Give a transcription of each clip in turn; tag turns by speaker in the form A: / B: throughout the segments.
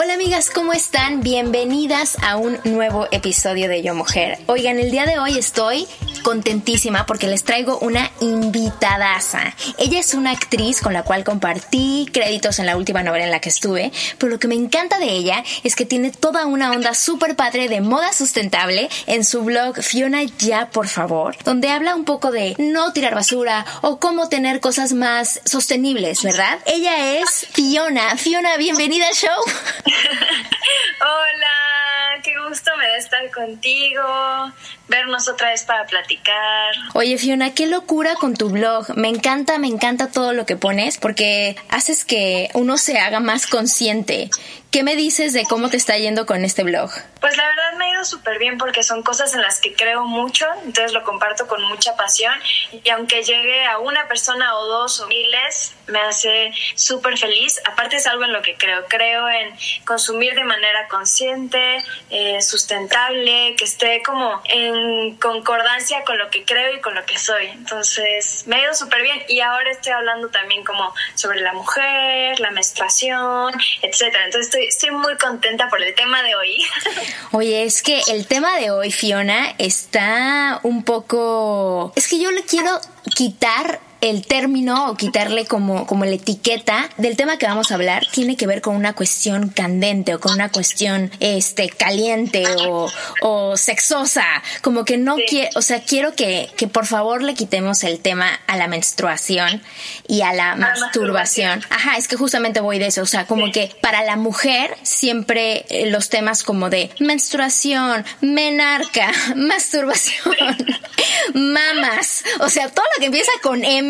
A: Hola amigas, ¿cómo están? Bienvenidas a un nuevo episodio de Yo Mujer. Oigan, el día de hoy estoy contentísima porque les traigo una invitadaza. Ella es una actriz con la cual compartí créditos en la última novela en la que estuve, pero lo que me encanta de ella es que tiene toda una onda súper padre de moda sustentable en su blog Fiona Ya, por favor, donde habla un poco de no tirar basura o cómo tener cosas más sostenibles, ¿verdad? Ella es Fiona. Fiona, bienvenida al show.
B: Hola, qué gusto me da estar contigo, vernos otra vez para platicar.
A: Oye, Fiona, qué locura con tu blog. Me encanta, me encanta todo lo que pones porque haces que uno se haga más consciente. ¿Qué me dices de cómo te está yendo con este blog?
B: Pues la verdad me ha ido súper bien porque son cosas en las que creo mucho, entonces lo comparto con mucha pasión y aunque llegue a una persona o dos o miles, me hace súper feliz. Aparte es algo en lo que creo, creo en consumir de manera consciente, eh, sustentable, que esté como en concordancia con lo que creo y con lo que soy. Entonces me ha ido súper bien y ahora estoy hablando también como sobre la mujer, la menstruación, etcétera. Entonces estoy, estoy muy contenta por el tema de hoy.
A: Oye, es que el tema de hoy, Fiona, está un poco... Es que yo le quiero quitar el término o quitarle como, como la etiqueta del tema que vamos a hablar tiene que ver con una cuestión candente o con una cuestión este caliente o, o sexosa. Como que no quiero, o sea, quiero que, que por favor le quitemos el tema a la menstruación y a la masturbación. Ajá, es que justamente voy de eso. O sea, como que para la mujer siempre eh, los temas como de menstruación, menarca, masturbación, mamas. O sea, todo lo que empieza con M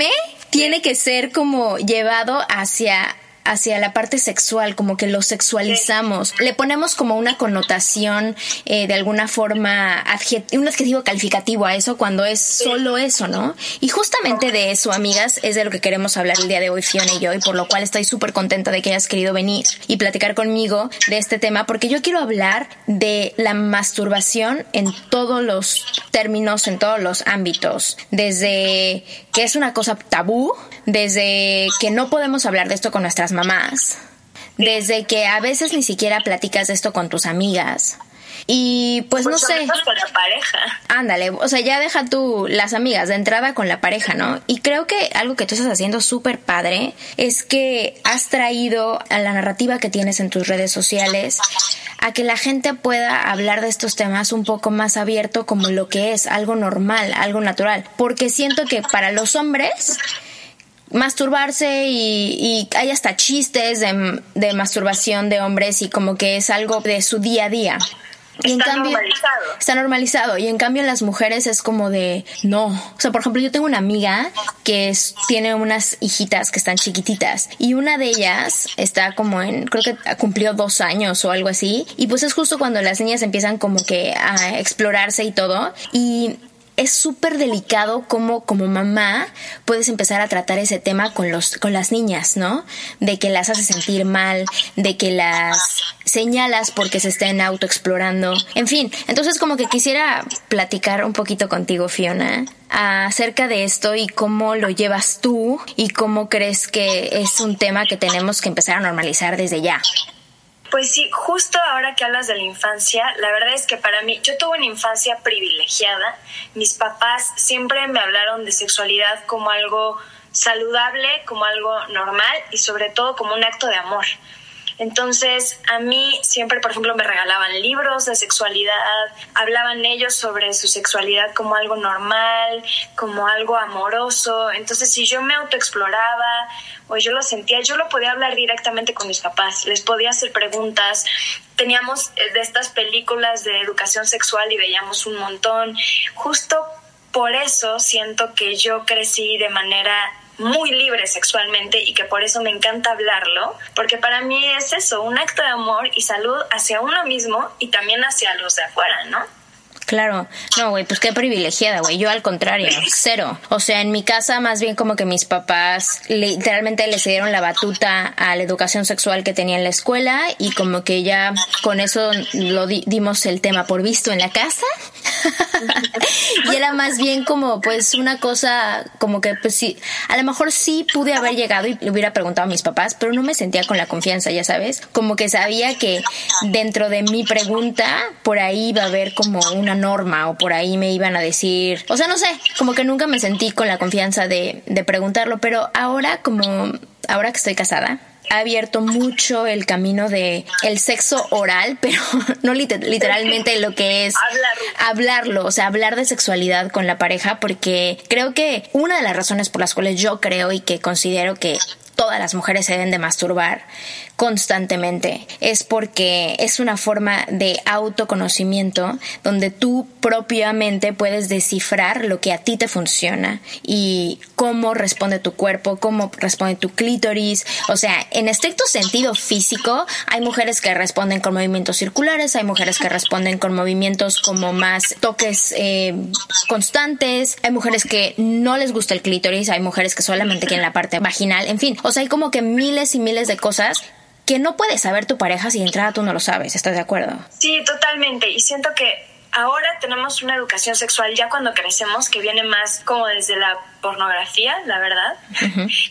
A: tiene que ser como llevado hacia hacia la parte sexual, como que lo sexualizamos. Le ponemos como una connotación eh, de alguna forma, un adjetivo calificativo a eso cuando es solo eso, ¿no? Y justamente de eso, amigas, es de lo que queremos hablar el día de hoy, Fiona y yo, y por lo cual estoy súper contenta de que hayas querido venir y platicar conmigo de este tema, porque yo quiero hablar de la masturbación en todos los términos, en todos los ámbitos, desde que es una cosa tabú, desde que no podemos hablar de esto con nuestras mamás, desde que a veces ni siquiera platicas de esto con tus amigas. Y pues,
B: pues
A: no sé.
B: con la pareja.
A: Ándale, o sea, ya deja tú las amigas de entrada con la pareja, ¿no? Y creo que algo que tú estás haciendo súper padre es que has traído a la narrativa que tienes en tus redes sociales a que la gente pueda hablar de estos temas un poco más abierto como lo que es, algo normal, algo natural. Porque siento que para los hombres masturbarse y, y, hay hasta chistes de, de, masturbación de hombres y como que es algo de su día a día.
B: Y está en cambio, normalizado.
A: Está normalizado. Y en cambio en las mujeres es como de, no. O sea, por ejemplo, yo tengo una amiga que es, tiene unas hijitas que están chiquititas. Y una de ellas está como en, creo que cumplió dos años o algo así. Y pues es justo cuando las niñas empiezan como que a explorarse y todo. Y es súper delicado cómo como mamá puedes empezar a tratar ese tema con los con las niñas, ¿no? De que las hace sentir mal, de que las señalas porque se estén autoexplorando. En fin, entonces como que quisiera platicar un poquito contigo, Fiona, acerca de esto y cómo lo llevas tú y cómo crees que es un tema que tenemos que empezar a normalizar desde ya.
B: Pues sí, justo ahora que hablas de la infancia, la verdad es que para mí, yo tuve una infancia privilegiada. Mis papás siempre me hablaron de sexualidad como algo saludable, como algo normal y sobre todo como un acto de amor. Entonces, a mí siempre, por ejemplo, me regalaban libros de sexualidad, hablaban ellos sobre su sexualidad como algo normal, como algo amoroso. Entonces, si yo me autoexploraba o yo lo sentía, yo lo podía hablar directamente con mis papás, les podía hacer preguntas. Teníamos eh, de estas películas de educación sexual y veíamos un montón. Justo por eso siento que yo crecí de manera muy libre sexualmente y que por eso me encanta hablarlo, porque para mí es eso, un acto de amor y salud hacia uno mismo y también hacia los de afuera, ¿no?
A: Claro, no, güey, pues qué privilegiada, güey. Yo al contrario, cero. O sea, en mi casa más bien como que mis papás literalmente le dieron la batuta a la educación sexual que tenía en la escuela y como que ya con eso lo dimos el tema por visto en la casa. y era más bien como pues una cosa como que pues sí, a lo mejor sí pude haber llegado y le hubiera preguntado a mis papás, pero no me sentía con la confianza, ya sabes. Como que sabía que dentro de mi pregunta por ahí iba a haber como una norma o por ahí me iban a decir, o sea, no sé, como que nunca me sentí con la confianza de, de preguntarlo, pero ahora como, ahora que estoy casada, ha abierto mucho el camino de el sexo oral, pero no literalmente lo que es hablarlo, o sea, hablar de sexualidad con la pareja, porque creo que una de las razones por las cuales yo creo y que considero que todas las mujeres se deben de masturbar constantemente. Es porque es una forma de autoconocimiento donde tú propiamente puedes descifrar lo que a ti te funciona y cómo responde tu cuerpo, cómo responde tu clítoris. O sea, en estricto sentido físico, hay mujeres que responden con movimientos circulares, hay mujeres que responden con movimientos como más toques eh, constantes, hay mujeres que no les gusta el clítoris, hay mujeres que solamente quieren la parte vaginal, en fin, o sea, hay como que miles y miles de cosas que no puedes saber tu pareja si de entrada tú no lo sabes, ¿estás de acuerdo?
B: Sí, totalmente. Y siento que ahora tenemos una educación sexual ya cuando crecemos que viene más como desde la pornografía, la verdad.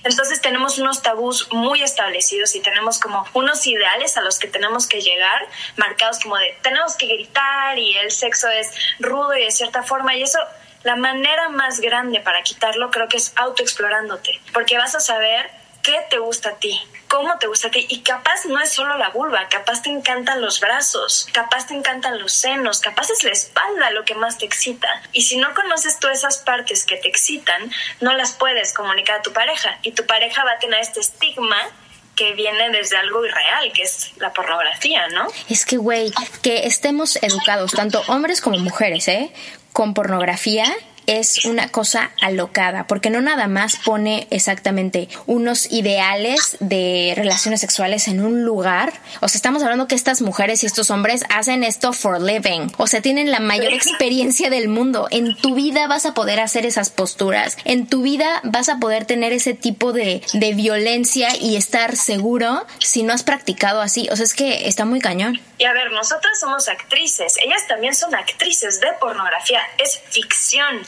B: Entonces tenemos unos tabús muy establecidos y tenemos como unos ideales a los que tenemos que llegar, marcados como de tenemos que gritar y el sexo es rudo y de cierta forma y eso la manera más grande para quitarlo creo que es autoexplorándote, porque vas a saber qué te gusta a ti, cómo te gusta a ti. Y capaz no es solo la vulva, capaz te encantan los brazos, capaz te encantan los senos, capaz es la espalda lo que más te excita. Y si no conoces todas esas partes que te excitan, no las puedes comunicar a tu pareja. Y tu pareja va a tener este estigma que viene desde algo irreal, que es la pornografía, ¿no?
A: Es que, güey, que estemos educados, tanto hombres como mujeres, ¿eh? Con pornografía es una cosa alocada, porque no nada más pone exactamente unos ideales de relaciones sexuales en un lugar. O sea, estamos hablando que estas mujeres y estos hombres hacen esto for living. O sea, tienen la mayor experiencia del mundo. En tu vida vas a poder hacer esas posturas. En tu vida vas a poder tener ese tipo de, de violencia y estar seguro si no has practicado así. O sea, es que está muy cañón.
B: Y a ver, nosotras somos actrices. Ellas también son actrices de pornografía. Es ficción.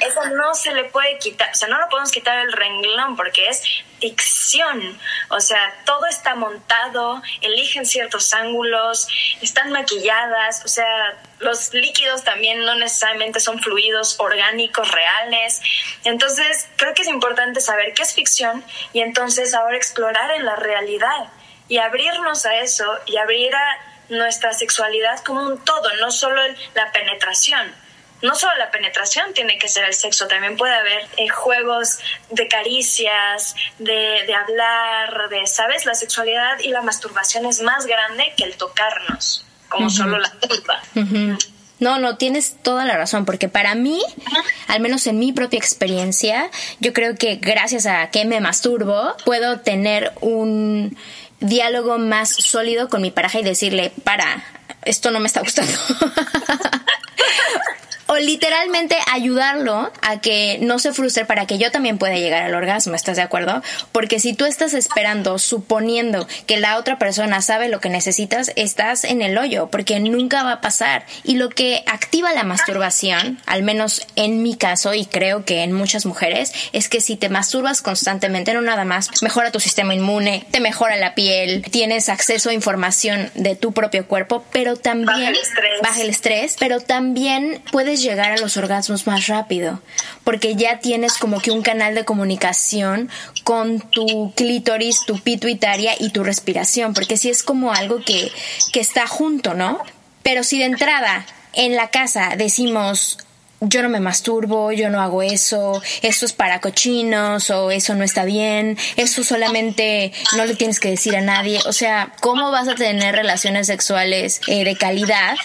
B: Eso no se le puede quitar, o sea, no lo podemos quitar el renglón porque es ficción. O sea, todo está montado, eligen ciertos ángulos, están maquilladas, o sea, los líquidos también no necesariamente son fluidos orgánicos reales. Entonces, creo que es importante saber qué es ficción y entonces ahora explorar en la realidad y abrirnos a eso y abrir a nuestra sexualidad como un todo, no solo la penetración no solo la penetración tiene que ser el sexo, también puede haber eh, juegos de caricias, de, hablar, de, ¿sabes? La sexualidad y la masturbación es más grande que el tocarnos, como solo la culpa.
A: No, no, tienes toda la razón, porque para mí, al menos en mi propia experiencia, yo creo que gracias a que me masturbo, puedo tener un diálogo más sólido con mi pareja y decirle, para, esto no me está gustando. o literalmente ayudarlo a que no se frustre para que yo también pueda llegar al orgasmo, ¿estás de acuerdo? Porque si tú estás esperando, suponiendo que la otra persona sabe lo que necesitas, estás en el hoyo, porque nunca va a pasar. Y lo que activa la masturbación, al menos en mi caso, y creo que en muchas mujeres, es que si te masturbas constantemente, no nada más, mejora tu sistema inmune, te mejora la piel, tienes acceso a información de tu propio cuerpo, pero también
B: baja el estrés,
A: baja el estrés pero también puedes puedes llegar a los orgasmos más rápido, porque ya tienes como que un canal de comunicación con tu clítoris, tu pituitaria y tu respiración, porque si es como algo que, que está junto, ¿no? Pero si de entrada en la casa decimos yo no me masturbo, yo no hago eso, eso es para cochinos o eso no está bien, eso solamente no le tienes que decir a nadie. O sea, ¿cómo vas a tener relaciones sexuales eh, de calidad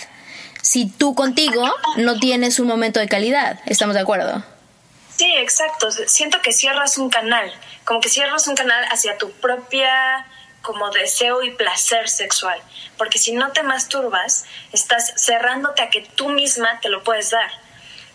A: si tú contigo no tienes un momento de calidad? ¿Estamos de acuerdo?
B: Sí, exacto. Siento que cierras un canal, como que cierras un canal hacia tu propia como deseo y placer sexual, porque si no te masturbas, estás cerrándote a que tú misma te lo puedes dar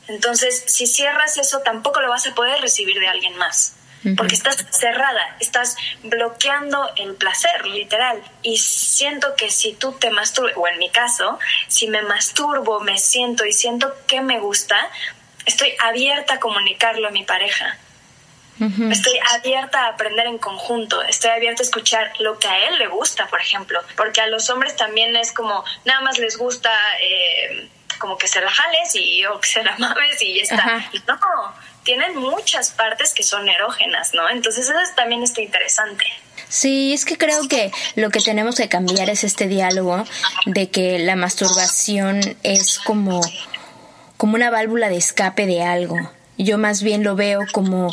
B: entonces, si cierras eso, tampoco lo vas a poder recibir de alguien más. Porque estás cerrada, estás bloqueando el placer, literal. Y siento que si tú te masturbas, o en mi caso, si me masturbo, me siento y siento que me gusta, estoy abierta a comunicarlo a mi pareja. Estoy abierta a aprender en conjunto, estoy abierta a escuchar lo que a él le gusta, por ejemplo, porque a los hombres también es como, nada más les gusta eh, como que se la jales y o que se la mames y ya está. Y no, tienen muchas partes que son erógenas, ¿no? Entonces eso también está interesante.
A: Sí, es que creo que lo que tenemos que cambiar es este diálogo de que la masturbación es como, como una válvula de escape de algo. Yo más bien lo veo como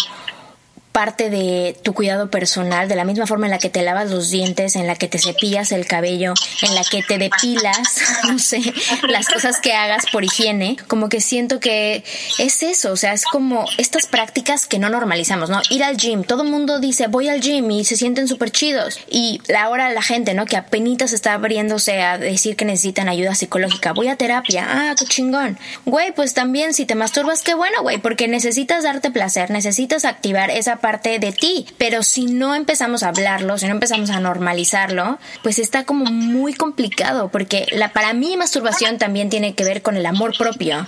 A: parte de tu cuidado personal, de la misma forma en la que te lavas los dientes, en la que te cepillas el cabello, en la que te depilas, no sé, las cosas que hagas por higiene, como que siento que es eso, o sea, es como estas prácticas que no normalizamos, ¿no? Ir al gym, todo el mundo dice voy al gym y se sienten súper chidos y ahora la gente, ¿no? Que apenas está abriéndose a decir que necesitan ayuda psicológica, voy a terapia, ah, qué chingón. Güey, pues también si te masturbas, qué bueno, güey, porque necesitas darte placer, necesitas activar esa parte de ti. Pero si no empezamos a hablarlo, si no empezamos a normalizarlo, pues está como muy complicado, porque la, para mí masturbación también tiene que ver con el amor propio.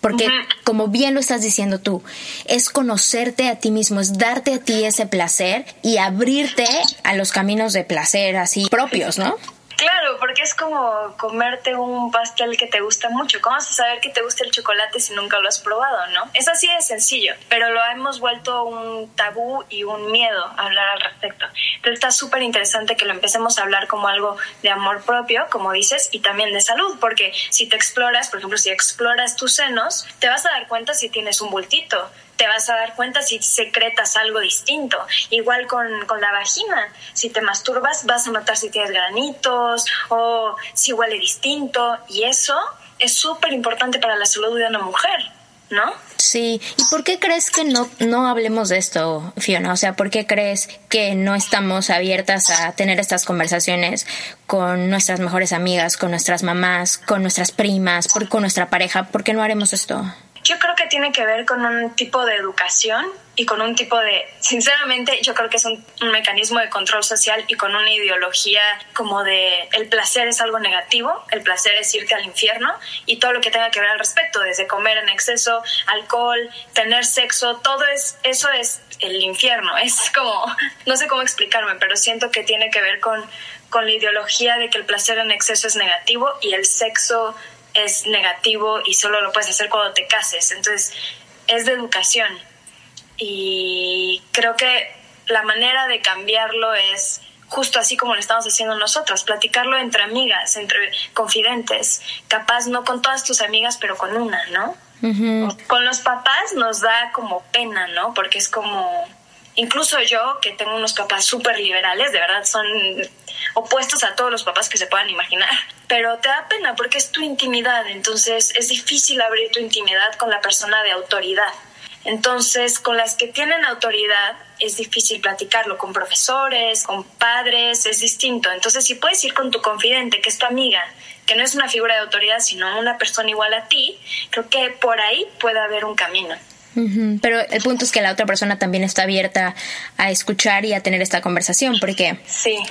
A: Porque, como bien lo estás diciendo tú, es conocerte a ti mismo, es darte a ti ese placer y abrirte a los caminos de placer así propios, ¿no?
B: Claro, porque es como comerte un pastel que te gusta mucho. ¿Cómo vas a saber que te gusta el chocolate si nunca lo has probado, no? Es así de sencillo, pero lo hemos vuelto un tabú y un miedo hablar al respecto. Entonces está súper interesante que lo empecemos a hablar como algo de amor propio, como dices, y también de salud, porque si te exploras, por ejemplo, si exploras tus senos, te vas a dar cuenta si tienes un bultito te vas a dar cuenta si secretas algo distinto. Igual con, con, la vagina, si te masturbas vas a notar si tienes granitos o si huele distinto y eso es súper importante para la salud de una mujer. ¿No?
A: Sí, ¿y por qué crees que no, no hablemos de esto, Fiona? O sea, ¿por qué crees que no estamos abiertas a tener estas conversaciones con nuestras mejores amigas, con nuestras mamás, con nuestras primas, con nuestra pareja? ¿Por qué no haremos esto?
B: Yo creo que tiene que ver con un tipo de educación y con un tipo de, sinceramente, yo creo que es un, mecanismo de control social y con una ideología como de el placer es algo negativo, el placer es irte al infierno y todo lo que tenga que ver al respecto, desde comer en exceso, alcohol, tener sexo, todo es, eso es el infierno, es como, no sé cómo explicarme, pero siento que tiene que ver con, con la ideología de que el placer en exceso es negativo y el sexo es negativo y solo lo puedes hacer cuando te cases. Entonces, es de educación. Y creo que la manera de cambiarlo es justo así como lo estamos haciendo nosotros, platicarlo entre amigas, entre confidentes, capaz no con todas tus amigas, pero con una, ¿no? Con los papás nos da como pena, ¿no? Porque es como, incluso yo, que tengo unos papás súper liberales, de verdad son opuestos a todos los papás que se puedan imaginar, pero te da pena porque es tu intimidad, entonces es difícil abrir tu intimidad con la persona de autoridad. Entonces, con las que tienen autoridad es difícil platicarlo, con profesores, con padres, es distinto. Entonces, si puedes ir con tu confidente, que es tu amiga, que no es una figura de autoridad, sino una persona igual a ti, creo que por ahí puede haber un camino.
A: Pero el punto es que la otra persona también está abierta a escuchar y a tener esta conversación, porque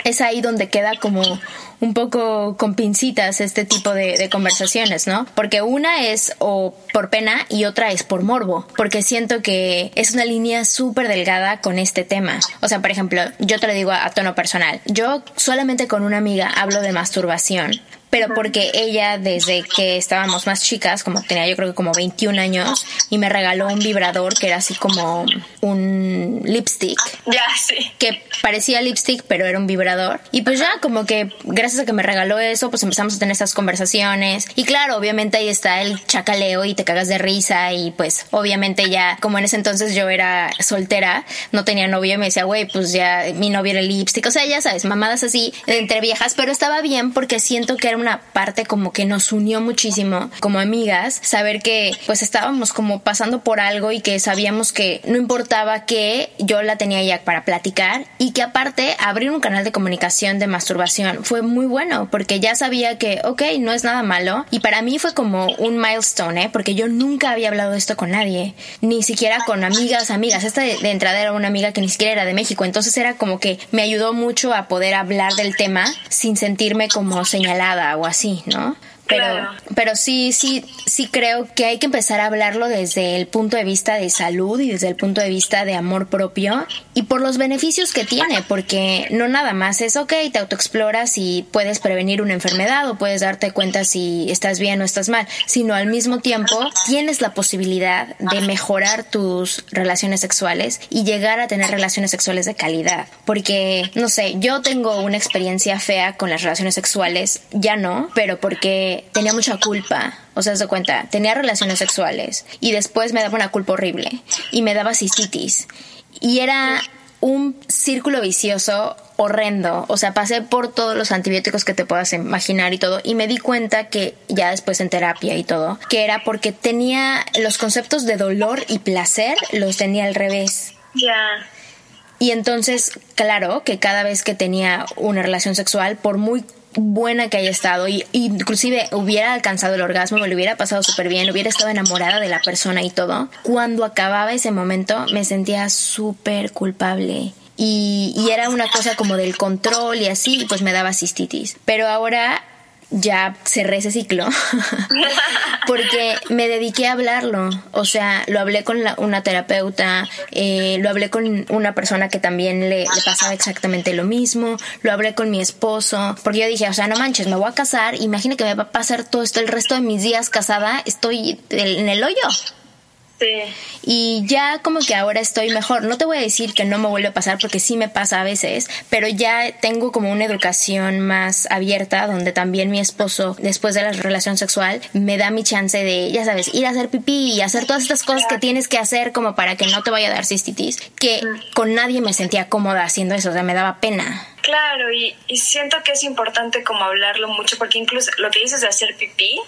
A: es ahí donde queda como un poco con pincitas este tipo de, conversaciones, ¿no? Porque una es o por pena y otra es por morbo, porque siento que es una línea súper delgada con este tema. O sea, por ejemplo, yo te lo digo a tono personal, yo solamente con una amiga hablo de masturbación pero porque ella desde que estábamos más chicas, como tenía yo creo que como 21 años, y me regaló un vibrador que era así como un lipstick.
B: Ya, sí.
A: Que parecía lipstick, pero era un vibrador. Y pues ya como que gracias a que me regaló eso, pues empezamos a tener esas conversaciones. Y claro, obviamente ahí está el chacaleo y te cagas de risa y pues obviamente ya, como en ese entonces yo era soltera, no tenía novio y me decía, güey, pues ya mi novio era el lipstick. O sea, ya sabes, mamadas así entre viejas, pero estaba bien porque siento que era una parte como que nos unió muchísimo como amigas, saber que pues estábamos como pasando por algo y que sabíamos que no importaba que yo la tenía ya para platicar y que aparte abrir un canal de comunicación de masturbación fue muy bueno porque ya sabía que, ok, no es nada malo y para mí fue como un milestone, ¿eh? porque yo nunca había hablado de esto con nadie, ni siquiera con amigas, amigas. Esta de, de entrada era una amiga que ni siquiera era de México, entonces era como que me ayudó mucho a poder hablar del tema sin sentirme como señalada o así, ¿no? Pero, pero sí, sí, sí creo que hay que empezar a hablarlo desde el punto de vista de salud y desde el punto de vista de amor propio y por los beneficios que tiene, porque no nada más es ok, te autoexploras y puedes prevenir una enfermedad o puedes darte cuenta si estás bien o estás mal, sino al mismo tiempo tienes la posibilidad de mejorar tus relaciones sexuales y llegar a tener relaciones sexuales de calidad. Porque, no sé, yo tengo una experiencia fea con las relaciones sexuales, ya no, pero porque tenía mucha culpa. O sea, se cuenta, tenía relaciones sexuales y después me daba una culpa horrible y me daba cistitis. Y era un círculo vicioso horrendo. O sea, pasé por todos los antibióticos que te puedas imaginar y todo. Y me di cuenta que ya después en terapia y todo, que era porque tenía los conceptos de dolor y placer, los tenía al revés.
B: Ya.
A: Y entonces, claro, que cada vez que tenía una relación sexual, por muy buena que haya estado y inclusive hubiera alcanzado el orgasmo, me lo hubiera pasado súper bien, hubiera estado enamorada de la persona y todo, cuando acababa ese momento me sentía súper culpable. Y, y, era una cosa como del control y así, pues me daba cistitis. Pero ahora ya cerré ese ciclo porque me dediqué a hablarlo. O sea, lo hablé con una terapeuta, eh, lo hablé con una persona que también le, pasaba exactamente lo mismo, lo hablé con mi esposo, porque yo dije, o sea, no manches, me voy a casar, imagina que me va a pasar todo esto el resto de mis días casada, estoy en el hoyo. Y ya como que ahora estoy mejor. No te voy a decir que no me vuelve a pasar porque sí me pasa a veces, pero ya tengo como una educación más abierta donde también mi esposo, después de la relación sexual, me da mi chance de, ya sabes, ir a hacer pipí y hacer todas estas cosas que tienes que hacer como para que no te vaya a dar cistitis, que con nadie me sentía cómoda haciendo eso, o sea, me daba pena.
B: Claro, y, y siento que es importante como hablarlo mucho porque incluso lo que dices de hacer pipí,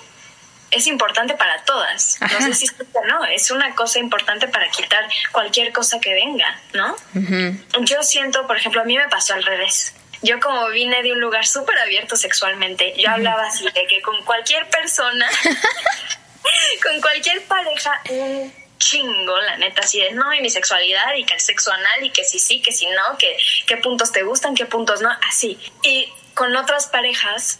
B: es importante para todas. No sé si no, es una cosa importante para quitar cualquier cosa que venga, ¿no? Yo siento, por ejemplo, a mí me pasó al revés. Yo como vine de un lugar súper abierto sexualmente, yo hablaba así de que con cualquier persona, con cualquier pareja, un chingo, la neta, así de no, y mi sexualidad, y que el sexo anal, y que sí, sí, que sí, no, que qué puntos te gustan, qué puntos no, así. Y con otras parejas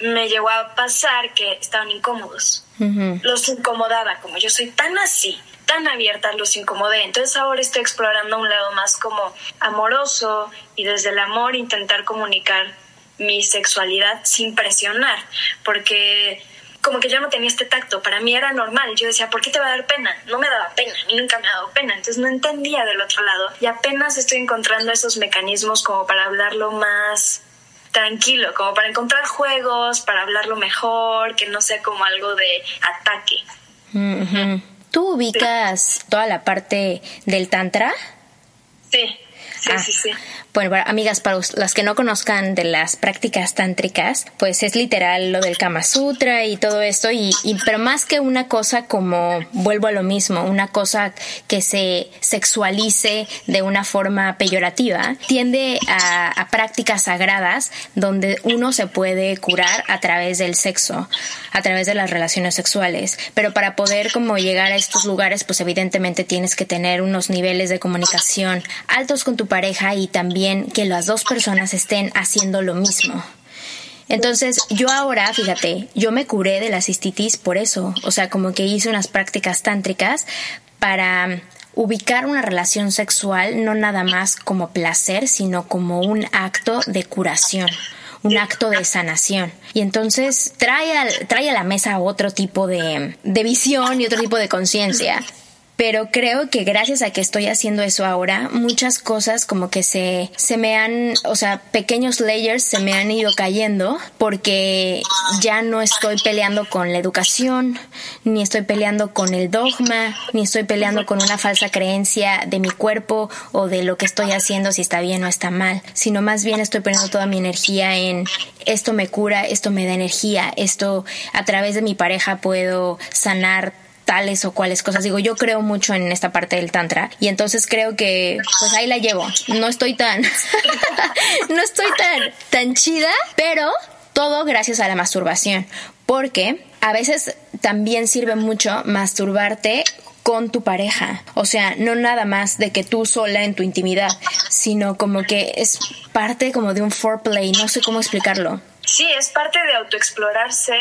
B: Me llegó a pasar que estaban incómodos. Los incomodaba, como yo soy tan así, tan abierta, los incomodé. Entonces ahora estoy explorando un lado más como amoroso y desde el amor intentar comunicar mi sexualidad sin presionar, porque como que yo no tenía este tacto, para mí era normal, yo decía, ¿por qué te va a dar pena? No me daba pena, a mí nunca me ha dado pena, entonces no entendía del otro lado y apenas estoy encontrando esos mecanismos como para hablarlo más tranquilo, como para encontrar juegos, para hablarlo mejor, que no sea como algo de ataque.
A: ¿Tú ubicas toda la parte del tantra?
B: Sí. Sí,
A: Ah.
B: sí, sí.
A: Bueno, para- amigas, para las que no conozcan de las prácticas tántricas, pues es literal lo del Kama Sutra y todo esto, y, y- pero más que una cosa como, vuelvo a lo mismo, una cosa que se sexualice de una forma peyorativa, tiende a, a prácticas sagradas donde uno se puede curar a través del sexo, a través de las relaciones sexuales. Pero para poder como llegar a estos lugares, pues evidentemente tienes que tener unos niveles de comunicación altos con tu pareja y también que las dos personas estén haciendo lo mismo. Entonces, yo ahora, fíjate, yo me curé de la cistitis por eso, o sea, como que hice unas prácticas tántricas para ubicar una relación sexual no nada más como placer, sino como un acto de curación un acto de sanación. Y entonces trae, al- trae a la mesa otro tipo de, de visión y otro tipo de conciencia. Pero creo que gracias a que estoy haciendo eso ahora, muchas cosas como que se, se me han, o sea, pequeños layers se me han ido cayendo porque ya no estoy peleando con la educación, ni estoy peleando con el dogma, ni estoy peleando con una falsa creencia de mi cuerpo o de lo que estoy haciendo si está bien o está mal, sino más bien estoy poniendo toda mi energía en esto me cura, esto me da energía, esto a través de mi pareja puedo sanar tales o cuales cosas. Digo, yo creo mucho en esta parte del tantra y entonces creo que pues ahí la llevo. No estoy tan no estoy tan tan chida, pero todo gracias a la masturbación, porque a veces también sirve mucho masturbarte con tu pareja. O sea, no nada más de que tú sola en tu intimidad, sino como que es parte como de un foreplay, no sé cómo explicarlo.
B: Sí, es parte de autoexplorarse,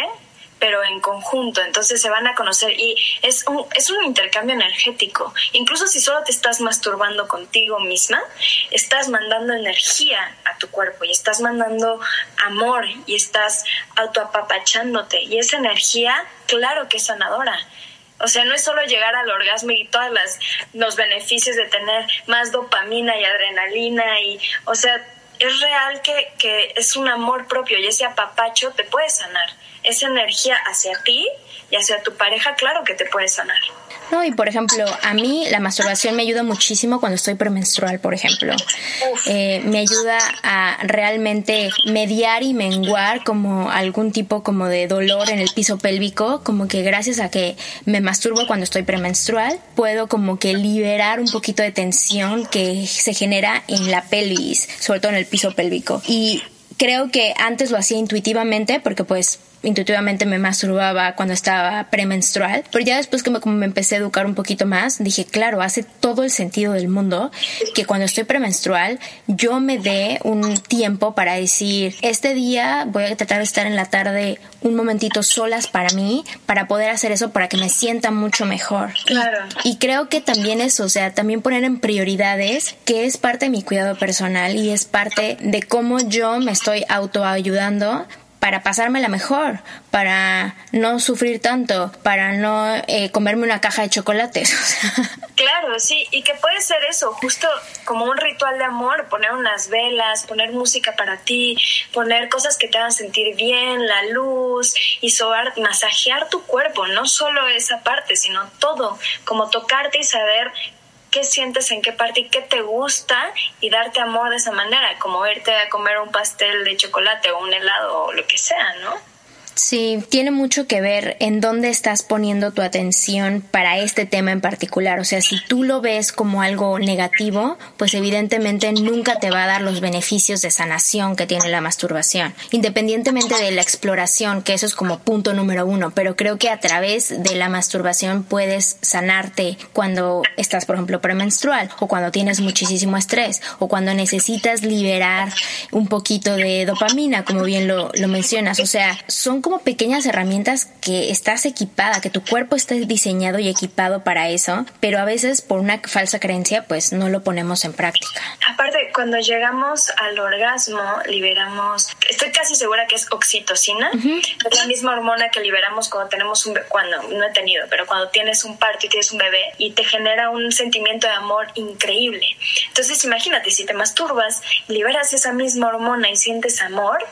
B: pero en conjunto. Entonces se van a conocer y es un, es un intercambio energético. Incluso si solo te estás masturbando contigo misma, estás mandando energía a tu cuerpo y estás mandando amor y estás autoapapachándote. Y esa energía, claro que es sanadora. O sea, no es solo llegar al orgasmo y todos los beneficios de tener más dopamina y adrenalina y, o sea, es real que, que es un amor propio y ese apapacho te puede sanar. Esa energía hacia ti y hacia tu pareja, claro que te puede sanar.
A: No, y por ejemplo, a mí la masturbación me ayuda muchísimo cuando estoy premenstrual, por ejemplo. Eh, me ayuda a realmente mediar y menguar como algún tipo como de dolor en el piso pélvico, como que gracias a que me masturbo cuando estoy premenstrual, puedo como que liberar un poquito de tensión que se genera en la pelvis, sobre todo en el piso pélvico. Y creo que antes lo hacía intuitivamente porque pues intuitivamente me masturbaba cuando estaba premenstrual, pero ya después que me, como me empecé a educar un poquito más, dije, claro, hace todo el sentido del mundo que cuando estoy premenstrual yo me dé un tiempo para decir, este día voy a tratar de estar en la tarde un momentito solas para mí, para poder hacer eso, para que me sienta mucho mejor.
B: Claro.
A: Y creo que también eso, o sea, también poner en prioridades, que es parte de mi cuidado personal y es parte de cómo yo me estoy autoayudando para pasármela mejor, para no sufrir tanto, para no eh, comerme una caja de chocolates.
B: Claro, sí, y que puede ser eso, justo como un ritual de amor, poner unas velas, poner música para ti, poner cosas que te hagan sentir bien, la luz, y sobar, masajear tu cuerpo, no solo esa parte, sino todo, como tocarte y saber qué sientes en qué parte y qué te gusta y darte amor de esa manera, como irte a comer un pastel de chocolate o un helado o lo que sea, ¿no?
A: Sí, tiene mucho que ver en dónde estás poniendo tu atención para este tema en particular. O sea, si tú lo ves como algo negativo, pues evidentemente nunca te va a dar los beneficios de sanación que tiene la masturbación, independientemente de la exploración, que eso es como punto número uno. Pero creo que a través de la masturbación puedes sanarte cuando estás, por ejemplo, premenstrual o cuando tienes muchísimo estrés o cuando necesitas liberar un poquito de dopamina, como bien lo, lo mencionas. O sea, son como pequeñas herramientas que estás equipada, que tu cuerpo está diseñado y equipado para eso, pero a veces por una falsa creencia pues no lo ponemos en práctica.
B: Aparte, cuando llegamos al orgasmo, liberamos, estoy casi segura que es oxitocina, es la misma hormona que liberamos cuando tenemos un bebé, cuando no he tenido, pero cuando tienes un parto y tienes un bebé y te genera un sentimiento de amor increíble. Entonces, imagínate, si te masturbas, liberas esa misma hormona y sientes amor,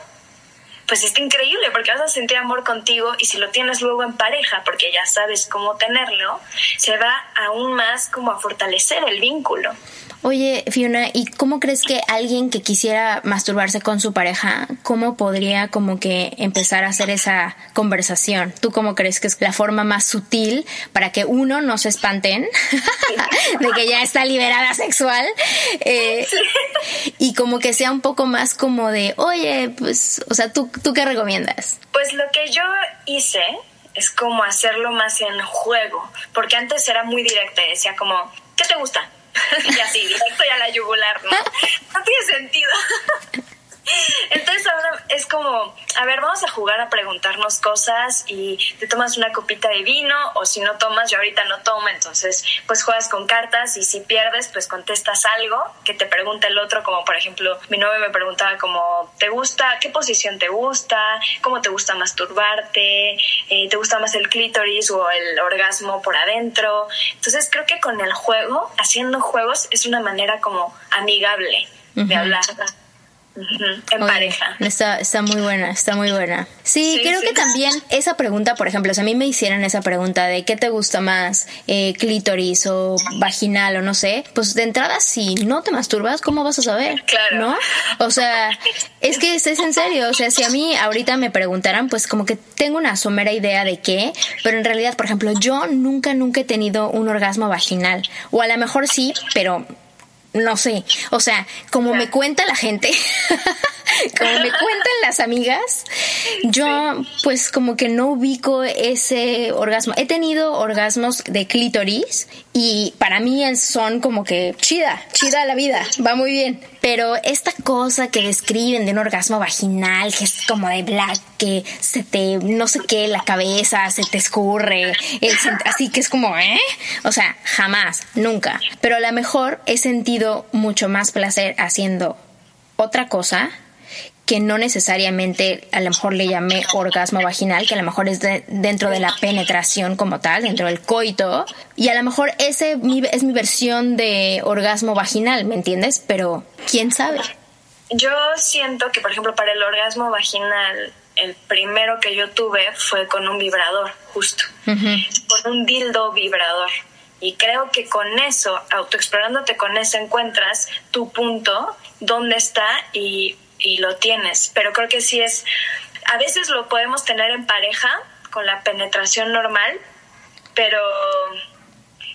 B: pues está increíble porque vas a sentir amor contigo y si lo tienes luego en pareja, porque ya sabes cómo tenerlo, se va aún más como a fortalecer el vínculo.
A: Oye, Fiona, ¿y cómo crees que alguien que quisiera masturbarse con su pareja, cómo podría como que empezar a hacer esa conversación? ¿Tú cómo crees que es la forma más sutil para que uno no se espanten de que ya está liberada sexual eh, y como que sea un poco más como de, oye, pues, o sea, ¿tú, ¿tú qué recomiendas?
B: Pues lo que yo hice es como hacerlo más en juego, porque antes era muy directa, decía como, ¿qué te gusta? y así, directo ya la yugular, ¿no? No tiene sentido. Entonces ahora es como, a ver, vamos a jugar a preguntarnos cosas y te tomas una copita de vino o si no tomas, yo ahorita no tomo, entonces pues juegas con cartas y si pierdes pues contestas algo que te pregunta el otro, como por ejemplo mi novio me preguntaba como, ¿te gusta? ¿Qué posición te gusta? ¿Cómo te gusta masturbarte? Eh, ¿Te gusta más el clítoris o el orgasmo por adentro? Entonces creo que con el juego, haciendo juegos es una manera como amigable de hablar en pareja.
A: Está, está muy buena, está muy buena. Sí, creo que también esa pregunta, por ejemplo, si a mí me hicieran esa pregunta de qué te gusta más, eh, clítoris o vaginal o no sé, pues de entrada si no te masturbas, ¿cómo vas a saber?
B: Claro.
A: ¿No? O sea, es que es en serio, o sea, si a mí ahorita me preguntaran, pues como que tengo una somera idea de qué, pero en realidad, por ejemplo, yo nunca, nunca he tenido un orgasmo vaginal, o a lo mejor sí, pero no sé, o sea, como me cuenta la gente, como me cuentan las amigas, yo pues como que no ubico ese orgasmo. He tenido orgasmos de clítoris y para mí son como que chida, chida la vida, va muy bien. Pero esta cosa que describen de un orgasmo vaginal, que es como de black, que se te, no sé qué, la cabeza se te escurre, así que es como, ¿eh? O sea, jamás, nunca. Pero a lo mejor he sentido mucho más placer haciendo otra cosa que no necesariamente a lo mejor le llamé orgasmo vaginal, que a lo mejor es dentro de la penetración como tal, dentro del coito, y a lo mejor ese es mi versión de orgasmo vaginal, ¿me entiendes? Pero quién sabe.
B: Yo siento que, por ejemplo, para el orgasmo vaginal, el primero que yo tuve fue con un vibrador, justo, con un dildo vibrador. Y creo que con eso, autoexplorándote con eso, encuentras tu punto, dónde está y y lo tienes, pero creo que sí es, a veces lo podemos tener en pareja con la penetración normal, pero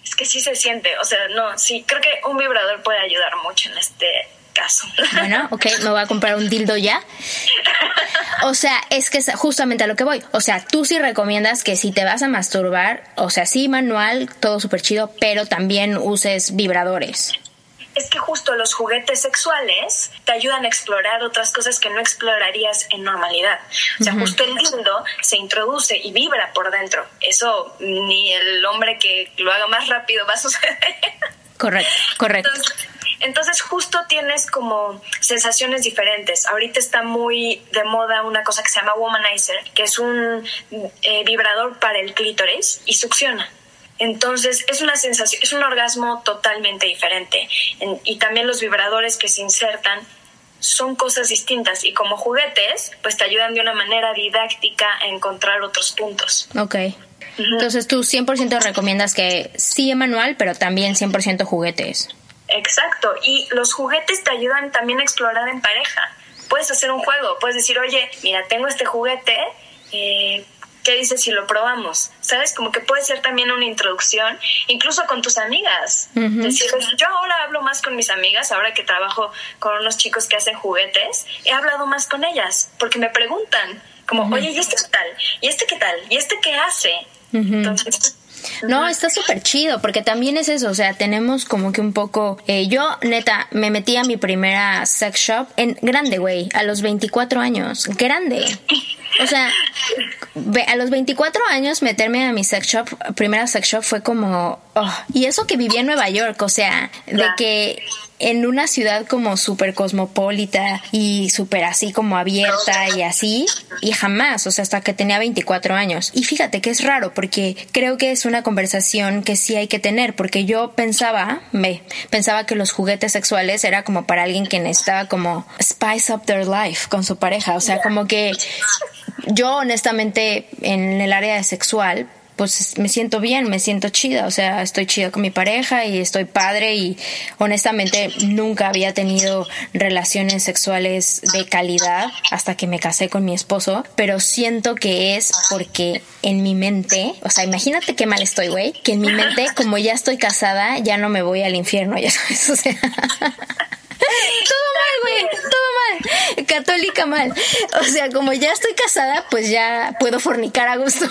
B: es que sí se siente, o sea, no, sí, creo que un vibrador puede ayudar mucho en este caso.
A: Bueno, ok, me voy a comprar un dildo ya. O sea, es que es justamente a lo que voy. O sea, tú sí recomiendas que si te vas a masturbar, o sea, sí manual, todo súper chido, pero también uses vibradores
B: es que justo los juguetes sexuales te ayudan a explorar otras cosas que no explorarías en normalidad. O sea, justo el dildo se introduce y vibra por dentro. Eso ni el hombre que lo haga más rápido va a suceder.
A: Correcto, correcto.
B: Entonces, justo tienes como sensaciones diferentes. Ahorita está muy de moda una cosa que se llama Womanizer, que es un eh, vibrador para el clítoris y succiona. Entonces es una sensación, es un orgasmo totalmente diferente. y también los vibradores que se insertan son cosas distintas y como juguetes, pues te ayudan de una manera didáctica a encontrar otros puntos.
A: Ok. Entonces tú 100% recomiendas que sí manual, pero también 100% juguetes.
B: Exacto. Y los juguetes te ayudan también a explorar en pareja. Puedes hacer un juego, puedes decir, oye, mira, tengo este juguete, eh, ¿qué dices si lo probamos? ¿Sabes? Como que puede ser también una introducción, incluso con tus amigas. Yo ahora hablo más con mis amigas, ahora que trabajo con unos chicos que hacen juguetes, he hablado más con ellas, porque me preguntan, como, oye, ¿y este qué tal? ¿Y este qué tal? ¿Y este qué hace? Entonces,
A: no, está súper chido, porque también es eso, o sea, tenemos como que un poco... Eh, yo, neta, me metí a mi primera sex shop en grande, güey, a los 24 años, grande. O sea, a los 24 años meterme a mi sex shop, primera sex shop fue como, oh, y eso que vivía en Nueva York, o sea, de que en una ciudad como súper cosmopolita y súper así como abierta y así, y jamás, o sea, hasta que tenía 24 años. Y fíjate que es raro porque creo que es una conversación que sí hay que tener, porque yo pensaba, me pensaba que los juguetes sexuales era como para alguien que necesitaba como spice up their life con su pareja, o sea, como que yo honestamente en el área sexual pues me siento bien, me siento chida, o sea, estoy chida con mi pareja y estoy padre y honestamente nunca había tenido relaciones sexuales de calidad hasta que me casé con mi esposo, pero siento que es porque en mi mente, o sea, imagínate qué mal estoy, güey, que en mi mente como ya estoy casada, ya no me voy al infierno, ya sabes, o sea... todo mal, güey, todo mal. Católica mal. O sea, como ya estoy casada, pues ya puedo fornicar a gusto.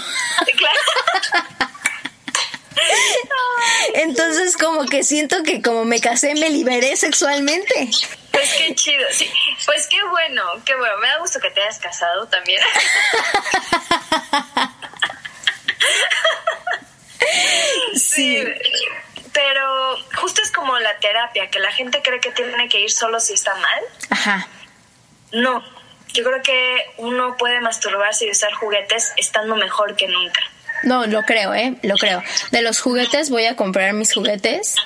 A: Entonces, como que siento que como me casé, me liberé sexualmente.
B: Pues qué chido, sí. Pues qué bueno, qué bueno. Me da gusto que te hayas casado también. sí. Pero justo es como la terapia, que la gente cree que tiene que ir solo si está mal.
A: Ajá.
B: No, yo creo que uno puede masturbarse y usar juguetes estando mejor que nunca.
A: No, lo creo, ¿eh? Lo creo. De los juguetes voy a comprar mis juguetes.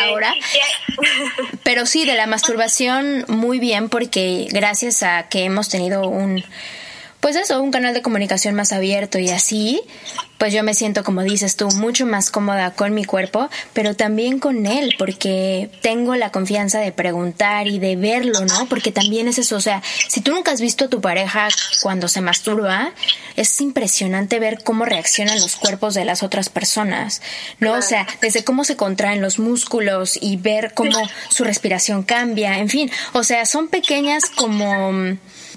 A: ahora. Pero sí, de la masturbación muy bien porque gracias a que hemos tenido un pues eso, un canal de comunicación más abierto y así, pues yo me siento, como dices tú, mucho más cómoda con mi cuerpo, pero también con él, porque tengo la confianza de preguntar y de verlo, ¿no? Porque también es eso, o sea, si tú nunca has visto a tu pareja cuando se masturba, es impresionante ver cómo reaccionan los cuerpos de las otras personas, ¿no? O sea, desde cómo se contraen los músculos y ver cómo su respiración cambia, en fin, o sea, son pequeñas como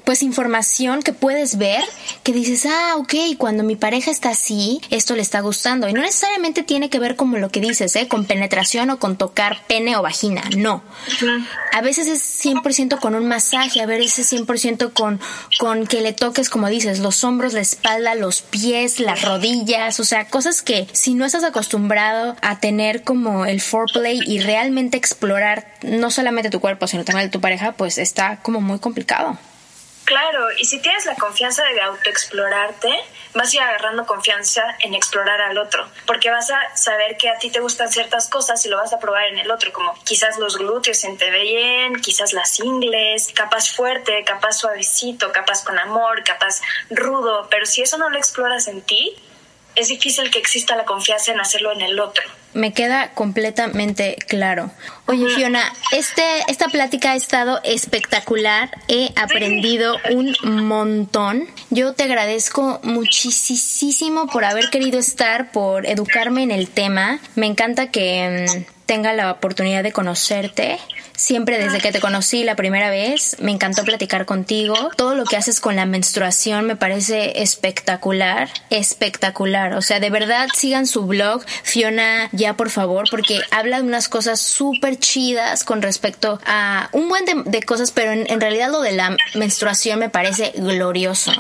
A: pues información que puedes ver que dices, ah, ok, cuando mi pareja está así, esto le está gustando. Y no necesariamente tiene que ver como lo que dices, ¿eh? Con penetración o con tocar pene o vagina, no. A veces es 100% con un masaje, a veces es 100% con, con que le toques, como dices, los hombros, la espalda, los pies, las rodillas, o sea, cosas que si no estás acostumbrado a tener como el foreplay y realmente explorar no solamente tu cuerpo, sino también el de tu pareja, pues está como muy complicado.
B: Claro, y si tienes la confianza de autoexplorarte, vas a ir agarrando confianza en explorar al otro, porque vas a saber que a ti te gustan ciertas cosas y lo vas a probar en el otro, como quizás los glúteos se te quizás las ingles, capaz fuerte, capaz suavecito, capaz con amor, capaz rudo, pero si eso no lo exploras en ti, es difícil que exista la confianza en hacerlo en el otro.
A: Me queda completamente claro. Oye, Fiona, este, esta plática ha estado espectacular. He aprendido un montón. Yo te agradezco muchísimo por haber querido estar, por educarme en el tema. Me encanta que mm, tenga la oportunidad de conocerte Siempre desde que te conocí la primera vez, me encantó platicar contigo. Todo lo que haces con la menstruación me parece espectacular, espectacular. O sea, de verdad sigan su blog, Fiona, ya por favor, porque habla de unas cosas súper chidas con respecto a un buen de, cosas, pero en, realidad lo de la menstruación me parece glorioso.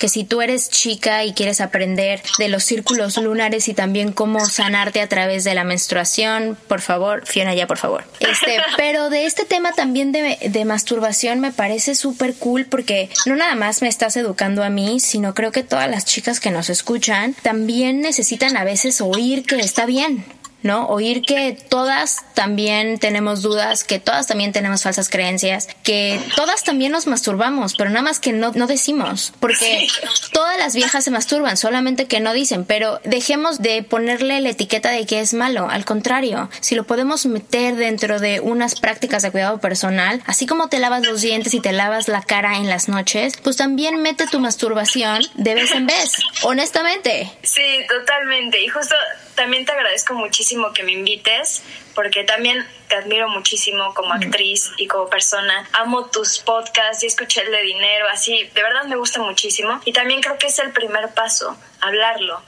A: Que si tú eres chica y quieres aprender de los círculos lunares y también cómo sanarte a través de la menstruación, por favor, Fiona, ya por favor. Este, pero de este tema también de, de masturbación me parece súper cool porque no nada más me estás educando a mí, sino creo que todas las chicas que nos escuchan también necesitan a veces oír que está bien, ¿no? Oír que todas también tenemos dudas, que todas también tenemos falsas creencias, que todas también nos masturbamos, pero nada más que no, no decimos, porque todas las viejas se masturban, solamente que no dicen, pero dejemos de ponerle la etiqueta de que es malo, al contrario, si lo podemos meter dentro de unas prácticas de cuidado personal, así como te lavas los dientes y te lavas la cara en las noches, pues también mete tu masturbación de vez en vez, honestamente.
B: Sí, totalmente, y justo también te agradezco muchísimo que me invites porque también te admiro muchísimo como mm. actriz y como persona. Amo tus podcasts y escuché el de dinero, así, de verdad me gusta muchísimo. Y también creo que es el primer paso, hablarlo.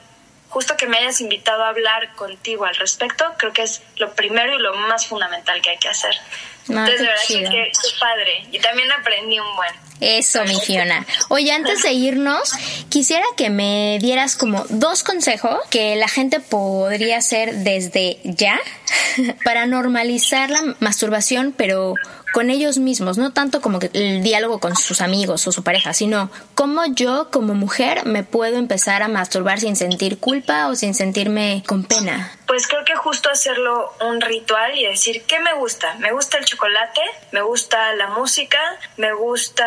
B: Justo que me hayas invitado a hablar contigo al respecto, creo que es lo primero y lo más fundamental que hay que hacer. Entonces, de verdad que, qué padre. Y también aprendí un buen.
A: Eso, mi Fiona. Oye, antes de irnos, quisiera que me dieras como dos consejos que la gente podría hacer desde ya para normalizar la masturbación, pero con ellos mismos, no tanto como el diálogo con sus amigos o su pareja, sino cómo yo como mujer me puedo empezar a masturbar sin sentir culpa o sin sentirme con pena.
B: Pues creo que justo hacerlo un ritual y decir, ¿qué me gusta? Me gusta el chocolate, me gusta la música, me gusta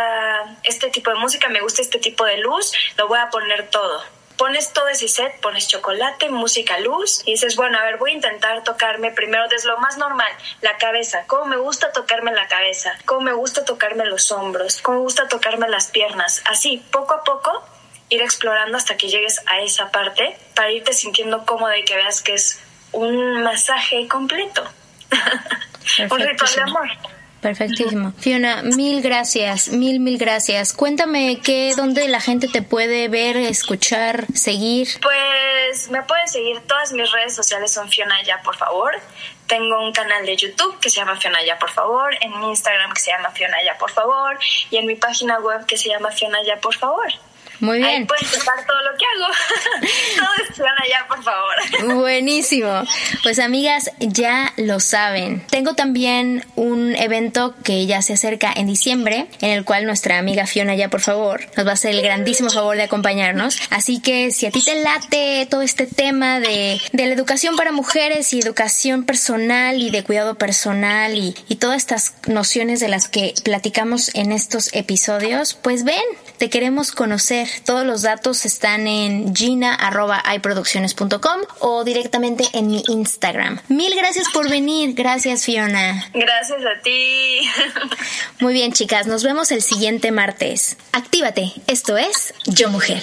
B: este tipo de música, me gusta este tipo de luz, lo voy a poner todo pones todo ese set, pones chocolate, música, luz y dices, bueno, a ver, voy a intentar tocarme primero desde lo más normal, la cabeza, cómo me gusta tocarme la cabeza, cómo me gusta tocarme los hombros, cómo me gusta tocarme las piernas, así, poco a poco ir explorando hasta que llegues a esa parte para irte sintiendo cómoda y que veas que es un masaje completo. un ritual de amor.
A: Perfectísimo. Fiona, mil gracias, mil, mil gracias. Cuéntame qué, dónde la gente te puede ver, escuchar, seguir.
B: Pues me pueden seguir, todas mis redes sociales son Fiona Ya, por favor. Tengo un canal de YouTube que se llama Fiona Ya, por favor, en mi Instagram que se llama Fiona Ya, por favor, y en mi página web que se llama Fiona Ya, por favor.
A: Muy bien.
B: Ahí pueden checar todo lo que hago. todo van allá, por favor.
A: Buenísimo. Pues amigas, ya lo saben. Tengo también un evento que ya se acerca en diciembre, en el cual nuestra amiga Fiona ya, por favor, nos va a hacer el grandísimo favor de acompañarnos. Así que si a ti te late todo este tema de, de la educación para mujeres y educación personal y de cuidado personal y, y todas estas nociones de las que platicamos en estos episodios, pues ven, te queremos conocer todos los datos están en gina.iproducciones.com o directamente en mi Instagram. Mil gracias por venir. Gracias, Fiona.
B: Gracias a ti.
A: Muy bien, chicas. Nos vemos el siguiente martes. Actívate. Esto es Yo Mujer.